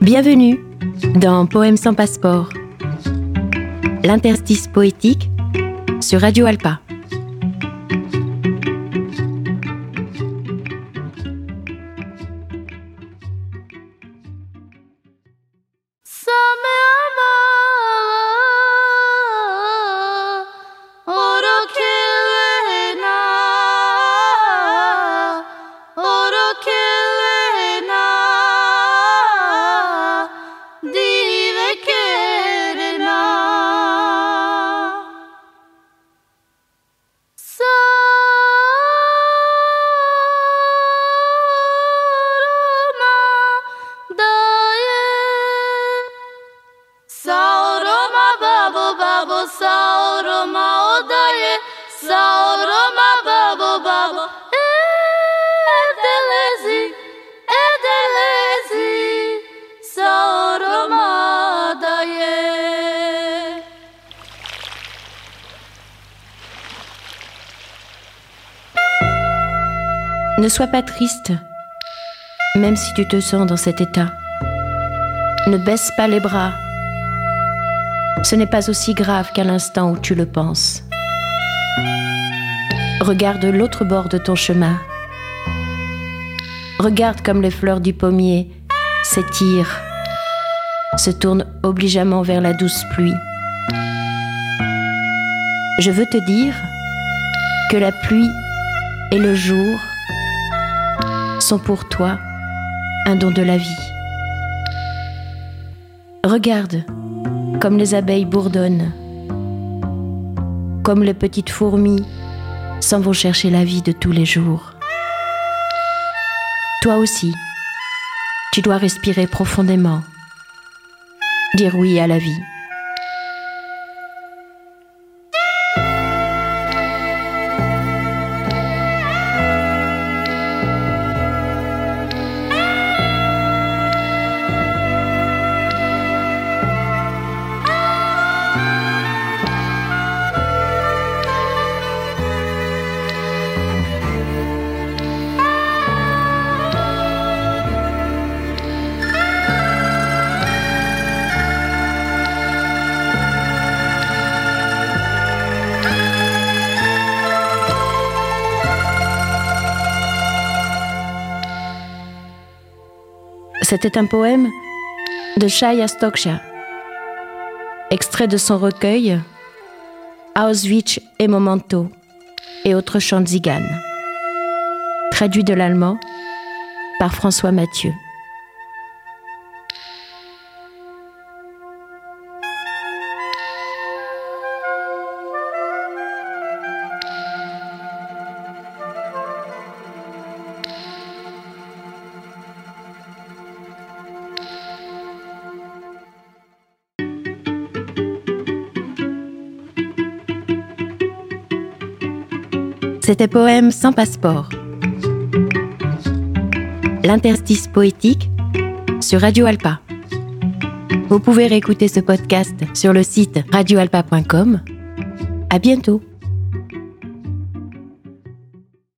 Bienvenue dans Poèmes sans passeport, l'interstice poétique sur Radio Alpa. Ne sois pas triste, même si tu te sens dans cet état. Ne baisse pas les bras. Ce n'est pas aussi grave qu'à l'instant où tu le penses. Regarde l'autre bord de ton chemin. Regarde comme les fleurs du pommier s'étirent, se tournent obligeamment vers la douce pluie. Je veux te dire que la pluie et le jour pour toi un don de la vie. Regarde comme les abeilles bourdonnent, comme les petites fourmis s'en vont chercher la vie de tous les jours. Toi aussi, tu dois respirer profondément, dire oui à la vie. C'était un poème de Shaya Stoksha, extrait de son recueil Auschwitz et Momento et autres chants ziganes, traduit de l'allemand par François Mathieu. C'était Poème sans passeport. L'interstice poétique sur Radio Alpa. Vous pouvez réécouter ce podcast sur le site radioalpa.com. À bientôt.